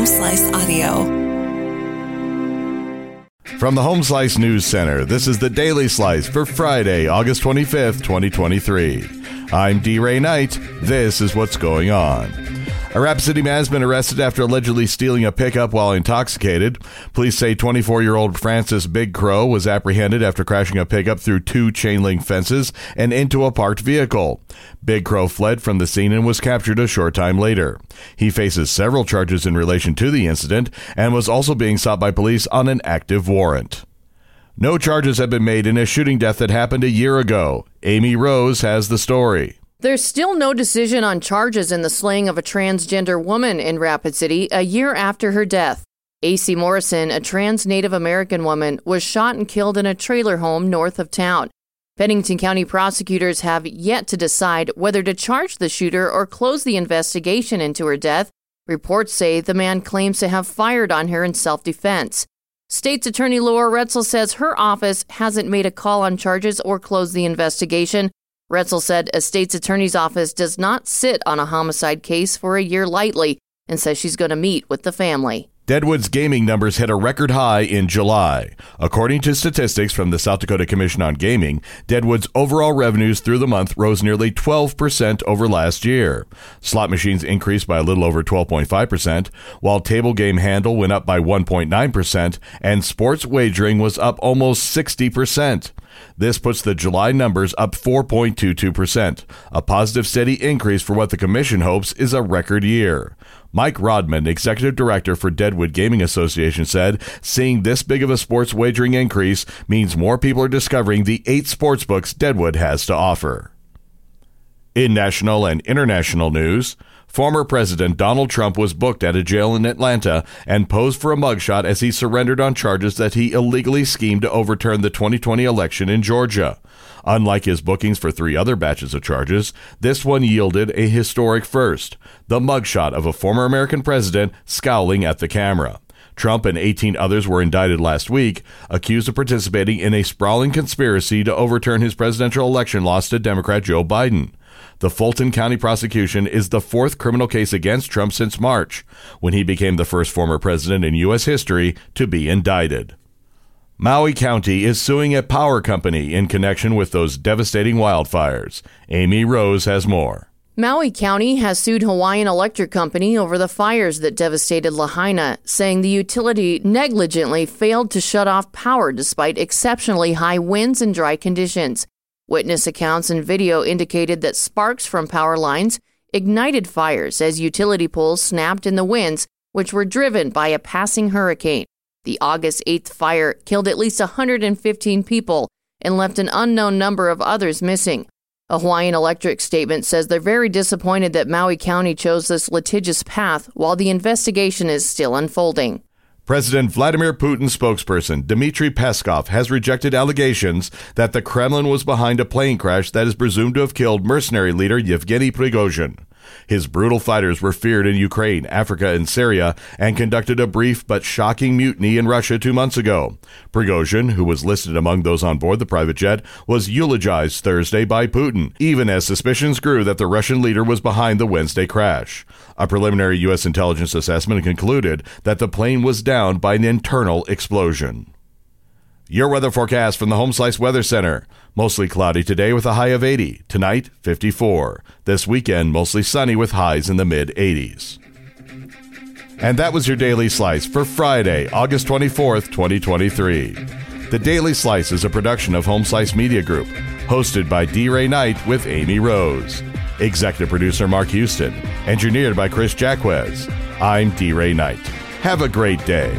Home Slice Audio. From the Home Slice News Center, this is the Daily Slice for Friday, August 25th, 2023. I'm D. Ray Knight. This is what's going on. A Rapid City man has been arrested after allegedly stealing a pickup while intoxicated. Police say 24 year old Francis Big Crow was apprehended after crashing a pickup through two chain link fences and into a parked vehicle. Big Crow fled from the scene and was captured a short time later. He faces several charges in relation to the incident and was also being sought by police on an active warrant. No charges have been made in a shooting death that happened a year ago. Amy Rose has the story. There's still no decision on charges in the slaying of a transgender woman in Rapid City a year after her death. AC Morrison, a trans Native American woman, was shot and killed in a trailer home north of town. Pennington County prosecutors have yet to decide whether to charge the shooter or close the investigation into her death. Reports say the man claims to have fired on her in self defense. State's Attorney Laura Roetzel says her office hasn't made a call on charges or closed the investigation. Roetzel said a state's attorney's office does not sit on a homicide case for a year lightly and says she's going to meet with the family. Deadwood's gaming numbers hit a record high in July. According to statistics from the South Dakota Commission on Gaming, Deadwood's overall revenues through the month rose nearly 12% over last year. Slot machines increased by a little over 12.5%, while table game handle went up by 1.9%, and sports wagering was up almost 60%. This puts the July numbers up 4.22%, a positive steady increase for what the Commission hopes is a record year. Mike Rodman, executive director for Deadwood Gaming Association, said seeing this big of a sports wagering increase means more people are discovering the eight sports books Deadwood has to offer. In national and international news, Former President Donald Trump was booked at a jail in Atlanta and posed for a mugshot as he surrendered on charges that he illegally schemed to overturn the 2020 election in Georgia. Unlike his bookings for three other batches of charges, this one yielded a historic first the mugshot of a former American president scowling at the camera. Trump and 18 others were indicted last week, accused of participating in a sprawling conspiracy to overturn his presidential election loss to Democrat Joe Biden. The Fulton County prosecution is the fourth criminal case against Trump since March, when he became the first former president in U.S. history to be indicted. Maui County is suing a power company in connection with those devastating wildfires. Amy Rose has more. Maui County has sued Hawaiian Electric Company over the fires that devastated Lahaina, saying the utility negligently failed to shut off power despite exceptionally high winds and dry conditions. Witness accounts and video indicated that sparks from power lines ignited fires as utility poles snapped in the winds, which were driven by a passing hurricane. The August 8th fire killed at least 115 people and left an unknown number of others missing. A Hawaiian Electric statement says they're very disappointed that Maui County chose this litigious path while the investigation is still unfolding. President Vladimir Putin's spokesperson, Dmitry Peskov, has rejected allegations that the Kremlin was behind a plane crash that is presumed to have killed mercenary leader Yevgeny Prigozhin. His brutal fighters were feared in Ukraine, Africa, and Syria and conducted a brief but shocking mutiny in Russia two months ago. Prigozhin, who was listed among those on board the private jet, was eulogized Thursday by Putin, even as suspicions grew that the Russian leader was behind the Wednesday crash. A preliminary U.S. intelligence assessment concluded that the plane was downed by an internal explosion. Your weather forecast from the Home Slice Weather Center. Mostly cloudy today with a high of 80. Tonight, 54. This weekend, mostly sunny with highs in the mid 80s. And that was your Daily Slice for Friday, August 24th, 2023. The Daily Slice is a production of Home Slice Media Group, hosted by D. Ray Knight with Amy Rose. Executive producer Mark Houston. Engineered by Chris Jacquez. I'm D. Ray Knight. Have a great day.